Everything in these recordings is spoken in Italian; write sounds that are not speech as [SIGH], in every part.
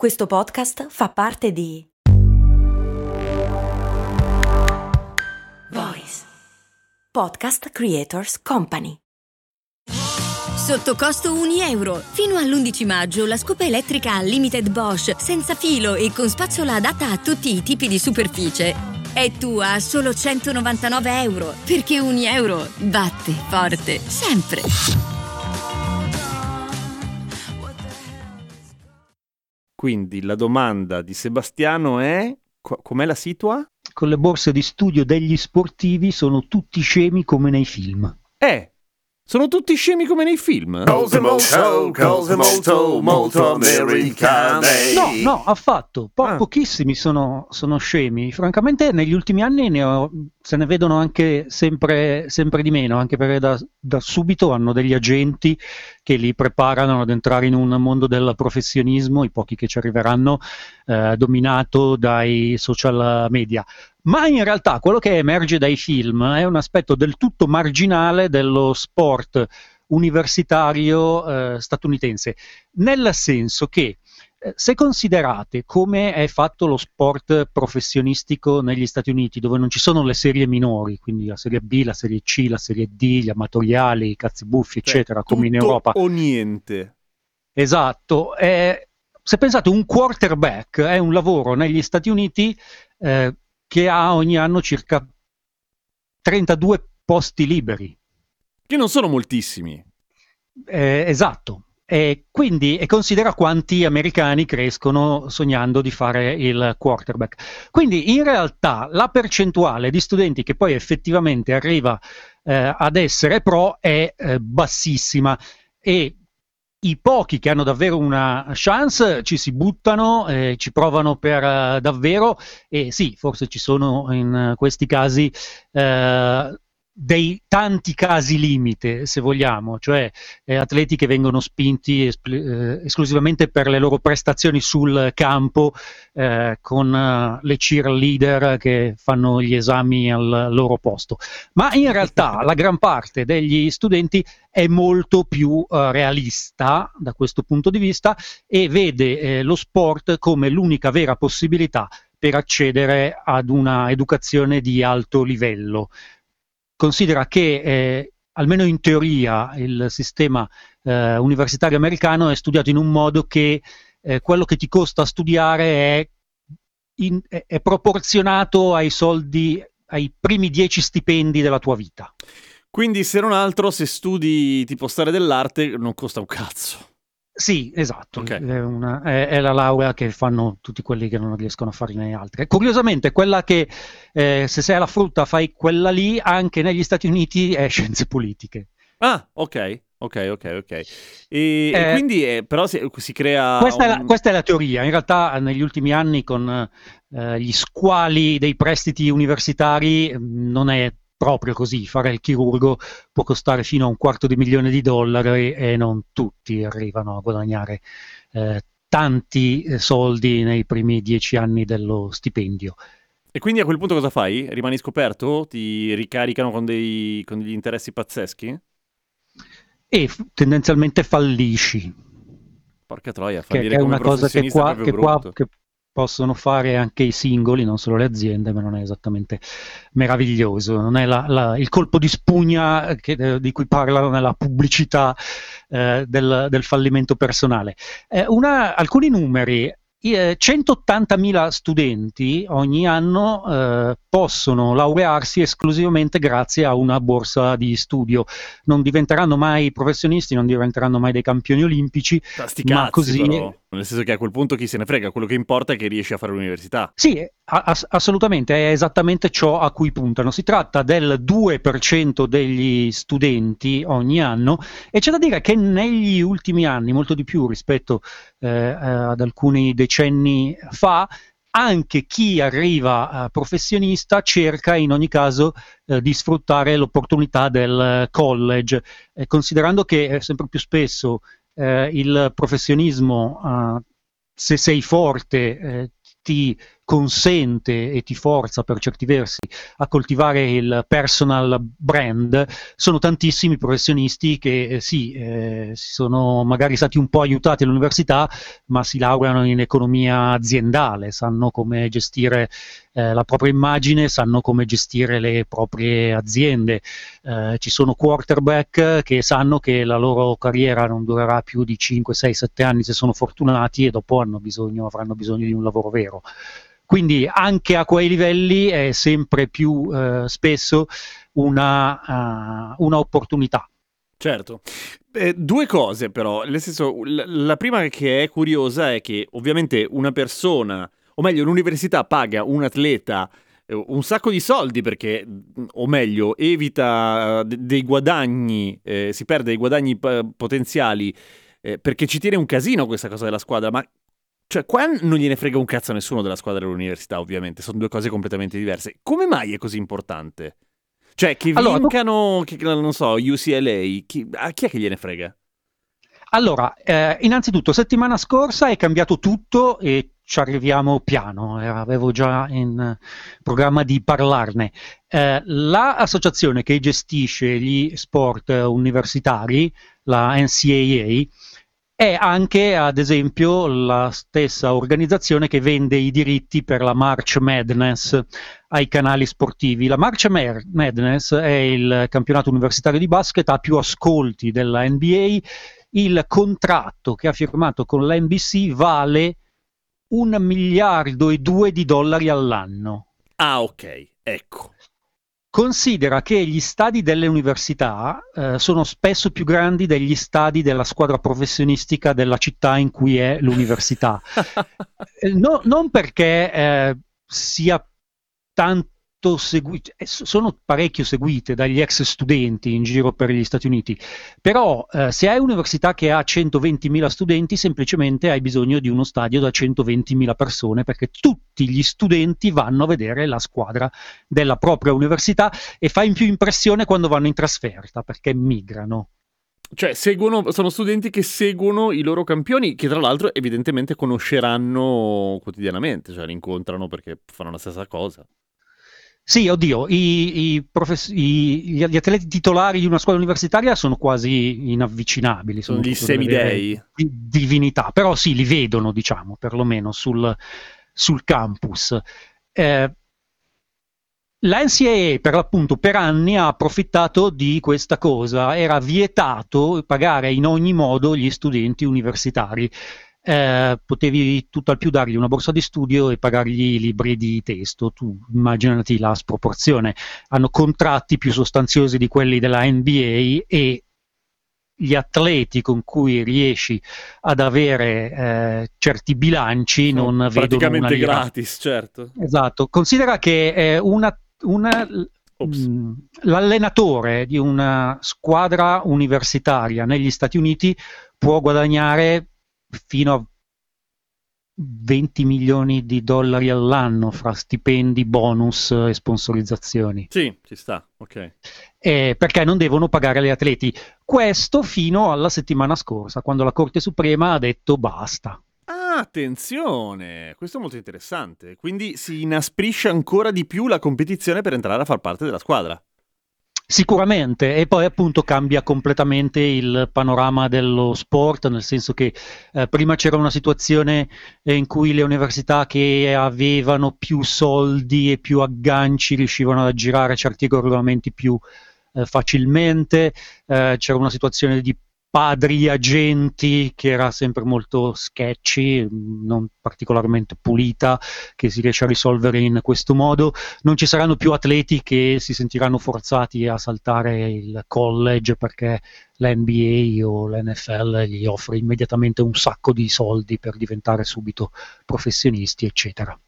Questo podcast fa parte di Voice Podcast Creators Company. Sotto costo 1 euro. Fino all'11 maggio la scopa elettrica Unlimited Bosch senza filo e con spazzola adatta a tutti i tipi di superficie. È tua a solo 199 euro. Perché 1 euro batte forte sempre. Quindi la domanda di Sebastiano è: co- com'è la situa? Con le borse di studio degli sportivi sono tutti scemi come nei film. Eh, sono tutti scemi come nei film? Cose molto, cose molto, molto americane. No, no, affatto. Po- Ah. Pochissimi sono, sono scemi. Francamente, negli ultimi anni ne ho- se ne vedono anche sempre, sempre di meno, anche perché da, da subito hanno degli agenti che li preparano ad entrare in un mondo del professionismo, i pochi che ci arriveranno, eh, dominato dai social media. Ma in realtà quello che emerge dai film è un aspetto del tutto marginale dello sport universitario eh, statunitense, nel senso che se considerate come è fatto lo sport professionistico negli Stati Uniti, dove non ci sono le serie minori, quindi la serie B, la serie C, la serie D, gli amatoriali, i cazzi buffi, Cioè, eccetera, come in Europa. O niente. Esatto. eh, se pensate, un quarterback è un lavoro negli Stati Uniti eh, che ha ogni anno circa 32 posti liberi. Che non sono moltissimi. Eh, esatto. E quindi e considera quanti americani crescono sognando di fare il quarterback. Quindi in realtà la percentuale di studenti che poi effettivamente arriva eh, ad essere pro è eh, bassissima e i pochi che hanno davvero una chance ci si buttano, eh, ci provano per eh, davvero e sì, forse ci sono in eh, questi casi eh, dei tanti casi limite, se vogliamo, cioè eh, atleti che vengono spinti espl- eh, esclusivamente per le loro prestazioni sul campo, eh, con eh, le cheerleader che fanno gli esami al loro posto. Ma in realtà [LAUGHS] la gran parte degli studenti è molto più eh, realista da questo punto di vista e vede eh, lo sport come l'unica vera possibilità per accedere ad una educazione di alto livello. Considera che eh, almeno in teoria il sistema eh, universitario americano è studiato in un modo che eh, quello che ti costa studiare è, in- è- è proporzionato ai soldi, ai primi dieci stipendi della tua vita. Quindi, se non altro, se studi tipo storia dell'arte, non costa un cazzo. Sì, esatto, Ok. è, una- è- è la laurea che fanno tutti quelli che non riescono a farne altre. Curiosamente, quella che eh, se sei alla frutta fai quella lì, anche negli Stati Uniti è [LAUGHS] scienze politiche. Ah, ok. Ok, ok, ok. E, e Eh, quindi, eh, però, si, si crea. Questa è, la, un- questa è la teoria. In realtà, negli ultimi anni, con eh, gli squali dei prestiti universitari, mh, non è proprio così. Fare il chirurgo può costare fino a un quarto di milione di dollari e non tutti arrivano a guadagnare eh, tanti eh, soldi nei primi dieci anni dello stipendio. E quindi a quel punto cosa fai? Rimani scoperto? Ti ricaricano con, dei, con degli interessi pazzeschi? E f- tendenzialmente fallisci, Porca troia, che, fallire che è come una cosa che è qua, che qua- che possono fare anche i singoli, non solo le aziende, ma non è esattamente meraviglioso. Non è la- la- il colpo di spugna che- eh, di cui parlano nella pubblicità eh, del, del fallimento personale. Eh, una- alcuni numeri. eh, 180.000 studenti ogni anno eh, possono laurearsi esclusivamente grazie a una borsa di studio. Non diventeranno mai professionisti, non diventeranno mai dei campioni olimpici, ma così- però. Nel senso che a quel punto chi se ne frega, quello che importa è che riesci a fare l'università. Sì, a- ass- assolutamente, è esattamente ciò a cui puntano. Si tratta del 2% degli studenti ogni anno e c'è da dire che negli ultimi anni, molto di più rispetto eh, eh, ad alcuni decenni fa, anche chi arriva eh, professionista cerca in ogni caso eh, di sfruttare l'opportunità del college, eh, considerando che eh, sempre più spesso eh, il professionismo, eh, se sei forte, eh, ti consente e ti forza per certi versi a coltivare il personal brand, sono tantissimi professionisti che eh, sì, eh, sono magari stati un po' aiutati all'università, ma si laureano in economia aziendale, sanno come gestire eh, la propria immagine, sanno come gestire le proprie aziende. Eh, ci sono quarterback che sanno che la loro carriera non durerà più di 5, 6, 7 anni se sono fortunati e dopo bisogno, avranno bisogno di un lavoro vero. Quindi anche a quei livelli è sempre più eh, spesso una, uh, una opportunità. Certo. Eh, due cose però, nel senso, la, prima che è curiosa è che ovviamente una persona, o meglio un'università paga un atleta eh, un sacco di soldi perché, o meglio, evita d- dei guadagni, eh, si perde dei guadagni potenziali eh, perché ci tiene un casino questa cosa della squadra, ma cioè, qua non gliene frega un cazzo a nessuno della squadra dell'università, ovviamente, sono due cose completamente diverse. Come mai è così importante? Cioè, che allora, vincano, che, non so, UCLA, chi, a chi è che gliene frega? Allora, eh, innanzitutto, settimana scorsa è cambiato tutto e ci arriviamo piano, eh, avevo già in programma di parlarne. Eh, l'associazione che gestisce gli sport universitari, la NCAA, è anche, ad esempio, la stessa organizzazione che vende i diritti per la March Madness ai canali sportivi. La March Madness è il campionato universitario di basket, ha più ascolti della NBA. Il contratto che ha firmato con la NBC vale un miliardo e due di dollari all'anno. Ah, ok, ecco. Considera che gli stadi delle università eh, sono spesso più grandi degli stadi della squadra professionistica della città in cui è l'università. [LAUGHS] Eh, no, non perché eh, sia tanto seguite, eh, sono parecchio seguite dagli ex studenti in giro per gli Stati Uniti, però eh, se hai un'università che ha 120.000 studenti, semplicemente hai bisogno di uno stadio da 120.000 persone perché tutti gli studenti vanno a vedere la squadra della propria università e fa in più impressione quando vanno in trasferta perché migrano. Cioè, seguono, sono studenti che seguono i loro campioni, che tra l'altro evidentemente conosceranno quotidianamente, cioè li incontrano perché fanno la stessa cosa. Sì, oddio, i, i profess- i, gli atleti titolari di una scuola universitaria sono quasi inavvicinabili. Sono gli semidei. Di, divinità, però sì, li vedono, diciamo, perlomeno sul, sul campus. Eh, la NCAA per l'appunto per anni ha approfittato di questa cosa, era vietato pagare in ogni modo gli studenti universitari eh, potevi tutto al più dargli una borsa di studio e pagargli i libri di testo. Tu immaginati la sproporzione. Hanno contratti più sostanziosi di quelli della NBA e gli atleti con cui riesci ad avere eh, certi bilanci Sono non vedono lira. gratis, certo. Esatto. Considera che eh, una, una mh, mm, l'allenatore di una squadra universitaria negli Stati Uniti può guadagnare fino a 20 milioni di dollari all'anno fra stipendi, bonus e sponsorizzazioni. Sì, ci sta, ok. Eh, perché non devono pagare gli atleti. Questo fino alla settimana scorsa, quando la Corte Suprema ha detto basta. Ah, attenzione, questo è molto interessante. Quindi si inasprisce ancora di più la competizione per entrare a far parte della squadra. Sicuramente, e poi appunto cambia completamente il panorama dello sport, nel senso che eh, prima c'era una situazione eh, in cui le università che avevano più soldi e più agganci riuscivano ad aggirare certi regolamenti più eh, facilmente, eh, c'era una situazione di padri agenti che era sempre molto sketchy, non particolarmente pulita, che si riesce a risolvere in questo modo. Non ci saranno più atleti che si sentiranno forzati a saltare il college perché l'NBA o l'NFL gli offre immediatamente un sacco di soldi per diventare subito professionisti, eccetera.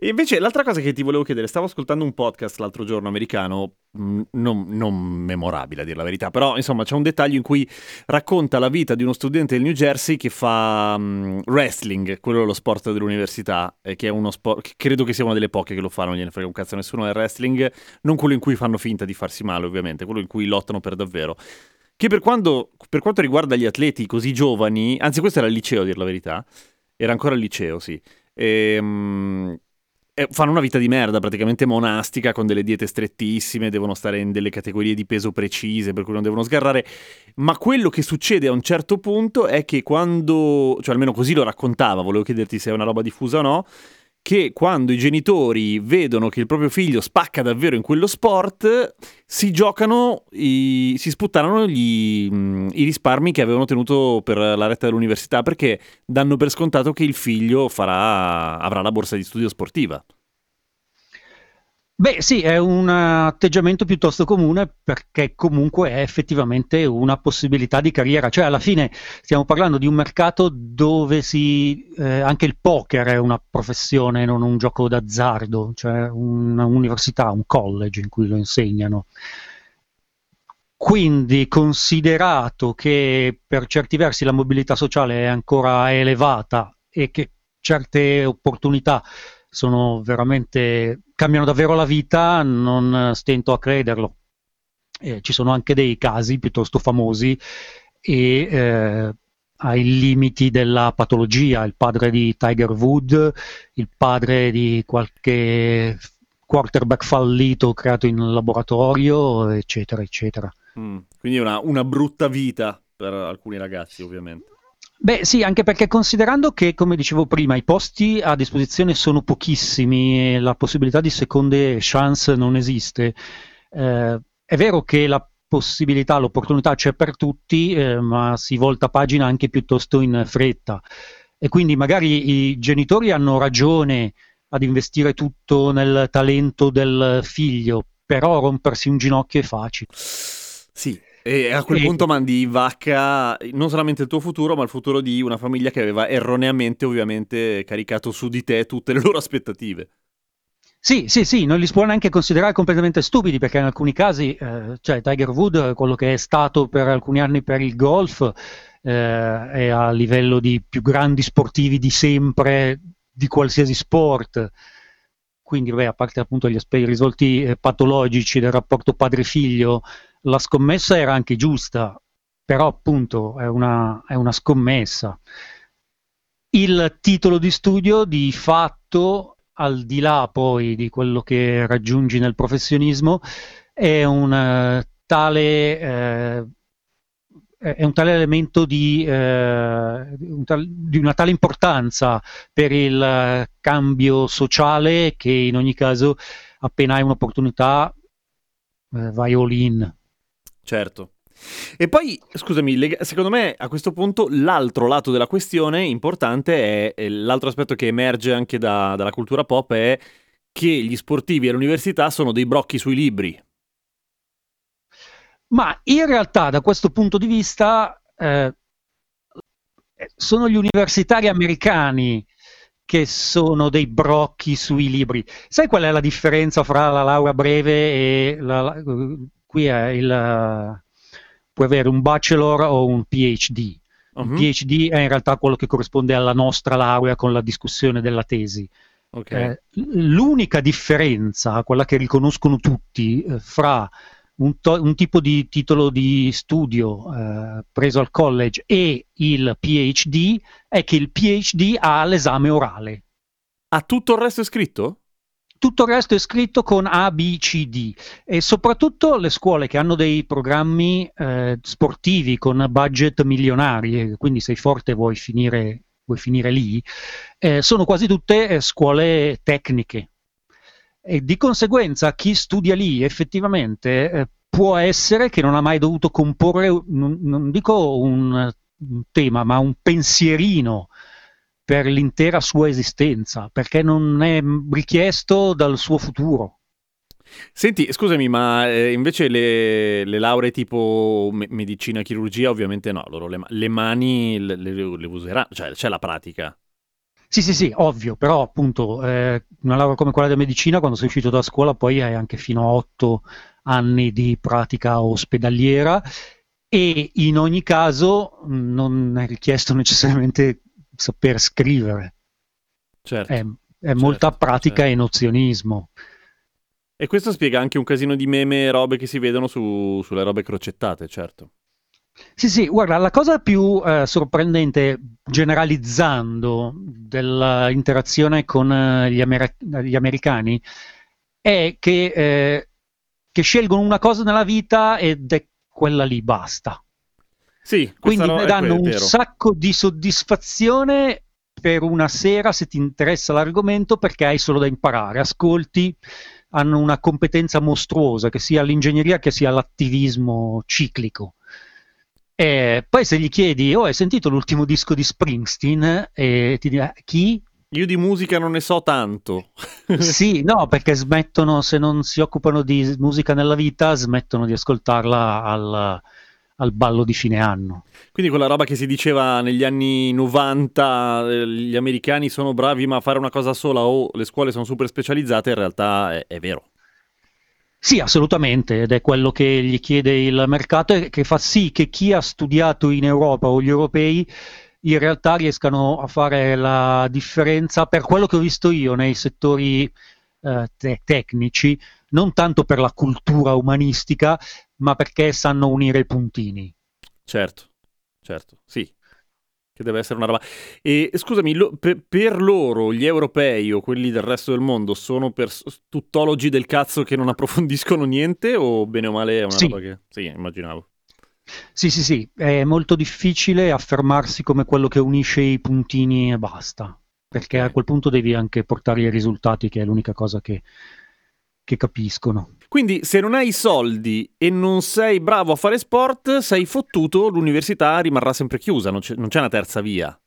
E invece l'altra cosa che ti volevo chiedere, stavo ascoltando un podcast l'altro giorno americano, mm, non, non, memorabile a dire la verità, però insomma c'è un dettaglio in cui racconta la vita di uno studente del New Jersey che fa um, wrestling, quello è lo sport dell'università, eh, che è uno sport, che credo che sia una delle poche che lo fanno, non gliene frega un cazzo a nessuno, è wrestling, non quello in cui fanno finta di farsi male ovviamente, quello in cui lottano per davvero. Che per, quando, per quanto riguarda gli atleti così giovani, anzi questo era il liceo a dire la verità, era ancora il liceo, sì e fanno una vita di merda, praticamente monastica, con delle diete strettissime, devono stare in delle categorie di peso precise, per cui non devono sgarrare. Ma quello che succede a un certo punto è che quando, cioè almeno così lo raccontava, volevo chiederti se è una roba diffusa o no, che quando i genitori vedono che il proprio figlio spacca davvero in quello sport, si giocano, i, si sputtano gli, mh, i risparmi che avevano tenuto per la retta dell'università perché danno per scontato che il figlio farà, avrà la borsa di studio sportiva. Beh, sì, è un atteggiamento piuttosto comune perché comunque è effettivamente una possibilità di carriera. Cioè, alla fine stiamo parlando di un mercato dove si, eh, anche il poker è una professione, non un gioco d'azzardo, cioè un'università, un college in cui lo insegnano. Quindi, considerato che per certi versi la mobilità sociale è ancora elevata e che certe opportunità sono veramente cambiano davvero la vita, non stento a crederlo. Eh, ci sono anche dei casi piuttosto famosi e eh, ai limiti della patologia, il padre di Tiger Wood, il padre di qualche quarterback fallito creato in laboratorio, eccetera, eccetera. Mm, quindi una, una brutta vita per alcuni ragazzi, ovviamente. Beh, sì, anche perché considerando che, come dicevo prima, i posti a disposizione sono pochissimi e la possibilità di seconde chance non esiste, eh, è vero che la possibilità, l'opportunità c'è per tutti, eh, ma si volta pagina anche piuttosto in fretta. E quindi magari i genitori hanno ragione ad investire tutto nel talento del figlio, però rompersi un ginocchio è facile. Sì, e a quel punto mandi in vacca non solamente il tuo futuro, ma il futuro di una famiglia che aveva erroneamente, ovviamente, caricato su di te tutte le loro aspettative. Sì, sì, sì, non li si può neanche considerare completamente stupidi perché in alcuni casi, eh, cioè Tiger Wood, quello che è stato per alcuni anni per il golf, eh, è a livello di più grandi sportivi di sempre, di qualsiasi sport. Quindi, beh, a parte appunto gli aspetti, i risvolti eh, patologici del rapporto padre-figlio, la scommessa era anche giusta, però appunto è una, è una scommessa. Il titolo di studio di fatto, al di là poi di quello che raggiungi nel professionismo, è un uh, tale... Eh, è un tale elemento di, eh, di, una tale importanza per il cambio sociale che in ogni caso appena hai un'opportunità eh, vai all in. Certo. E poi, scusami, secondo me a questo punto l'altro lato della questione importante è, l'altro aspetto che emerge anche da, dalla cultura pop è che gli sportivi all'università sono dei brocchi sui libri. Ma in realtà da questo punto di vista eh, sono gli universitari americani che sono dei brocchi sui libri. Sai qual è la differenza fra la laurea breve e la, qui è il, puoi avere un bachelor o un PhD. Uh-huh. Un mhm. PhD è in realtà quello che corrisponde alla nostra laurea con la discussione della tesi. Okay. Eh, l'unica differenza, quella che riconoscono tutti, eh, fra un, to- un, tipo di titolo di studio eh, preso al college e il PhD è che il PhD ha l'esame orale. Ha tutto il resto è scritto? Tutto il resto è scritto con A, B, C, D e soprattutto le scuole che hanno dei programmi eh, sportivi con budget milionari, quindi sei forte vuoi finire, vuoi finire lì, eh, sono quasi tutte eh, scuole tecniche. E di conseguenza chi studia lì effettivamente eh, può essere che non ha mai dovuto comporre, non, non dico un, un tema, ma un pensierino per l'intera sua esistenza, perché non è richiesto dal suo futuro. Senti, scusami, ma eh, invece le, le, lauree tipo me- medicina, chirurgia, ovviamente no, loro le, le mani le, le, useranno, cioè c'è la pratica. Sì, sì, sì, ovvio, però appunto eh, una laurea come quella di medicina, quando sei uscito da scuola, poi hai anche fino a otto anni di pratica ospedaliera e in ogni caso non è richiesto necessariamente saper scrivere. Certo. È, è certo, molta pratica certo. e nozionismo. E questo spiega anche un casino di meme e robe che si vedono su, sulle robe crocettate, certo. Sì, sì, guarda, la cosa più eh, sorprendente, generalizzando, dell'interazione con eh, gli, amer- gli, americani è che, eh, che, scelgono una cosa nella vita ed è quella lì, basta. Sì, Quindi ne danno un sacco di soddisfazione per una sera se ti interessa l'argomento perché hai solo da imparare, ascolti, hanno una competenza mostruosa, che sia l'ingegneria che sia l'attivismo ciclico. E poi se gli chiedi, oh hai sentito l'ultimo disco di Springsteen? E ti dirà, chi? Io di musica non ne so tanto. [LAUGHS] sì, no, perché smettono, se non si occupano di musica nella vita, smettono di ascoltarla al, al ballo di fine anno. Quindi quella roba che si diceva negli anni 90, eh, gli americani sono bravi ma a fare una cosa sola o le scuole sono super specializzate, in realtà è, è vero. Sì, assolutamente, ed è quello che gli chiede il mercato e che fa sì che chi ha studiato in Europa o gli europei in realtà riescano a fare la differenza per quello che ho visto io nei settori eh, te- tecnici, non tanto per la cultura umanistica, ma perché sanno unire i puntini. Certo, certo, sì, che deve essere una roba. E scusami, lo, per, per, loro gli europei o quelli del resto del mondo sono per tuttologi del cazzo che non [LAUGHS] approfondiscono niente o bene o male è una sì. roba che... Sì, immaginavo. Sì, sì, sì, è molto difficile affermarsi come quello che unisce i puntini e basta, perché a quel punto devi anche portare i risultati, che è l'unica cosa che, che capiscono. Quindi se non hai soldi e non sei bravo a fare sport, sei fottuto, l'università rimarrà sempre chiusa, non c'è, non c'è una terza via.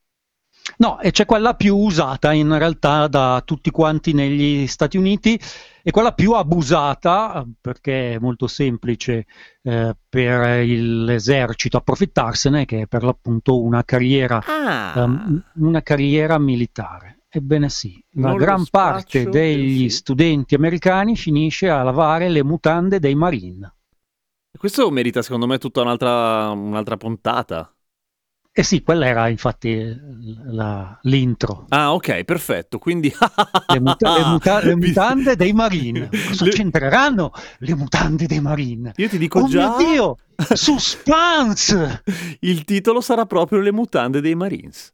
No, e c'è quella più usata in realtà da tutti quanti negli Stati Uniti e quella più abusata, perché è molto semplice eh, per l'esercito approfittarsene, che è per l'appunto una carriera, ah. um, una carriera militare. Ebbene sì, la gran parte degli sì. studenti americani finisce a lavare le mutande dei Marine. Questo merita secondo me tutta un'altra, un'altra puntata. Eh sì, quella era infatti la, l'intro. Ah, ok, perfetto. Quindi [LAUGHS] le, muta- le, muta- le mutande dei Marine. [LAUGHS] Cosa le... c'entreranno le mutande dei Marine? Io ti dico oh già. Oh mio Dio! [LAUGHS] Suspense! Il titolo sarà proprio Le mutande dei Marines.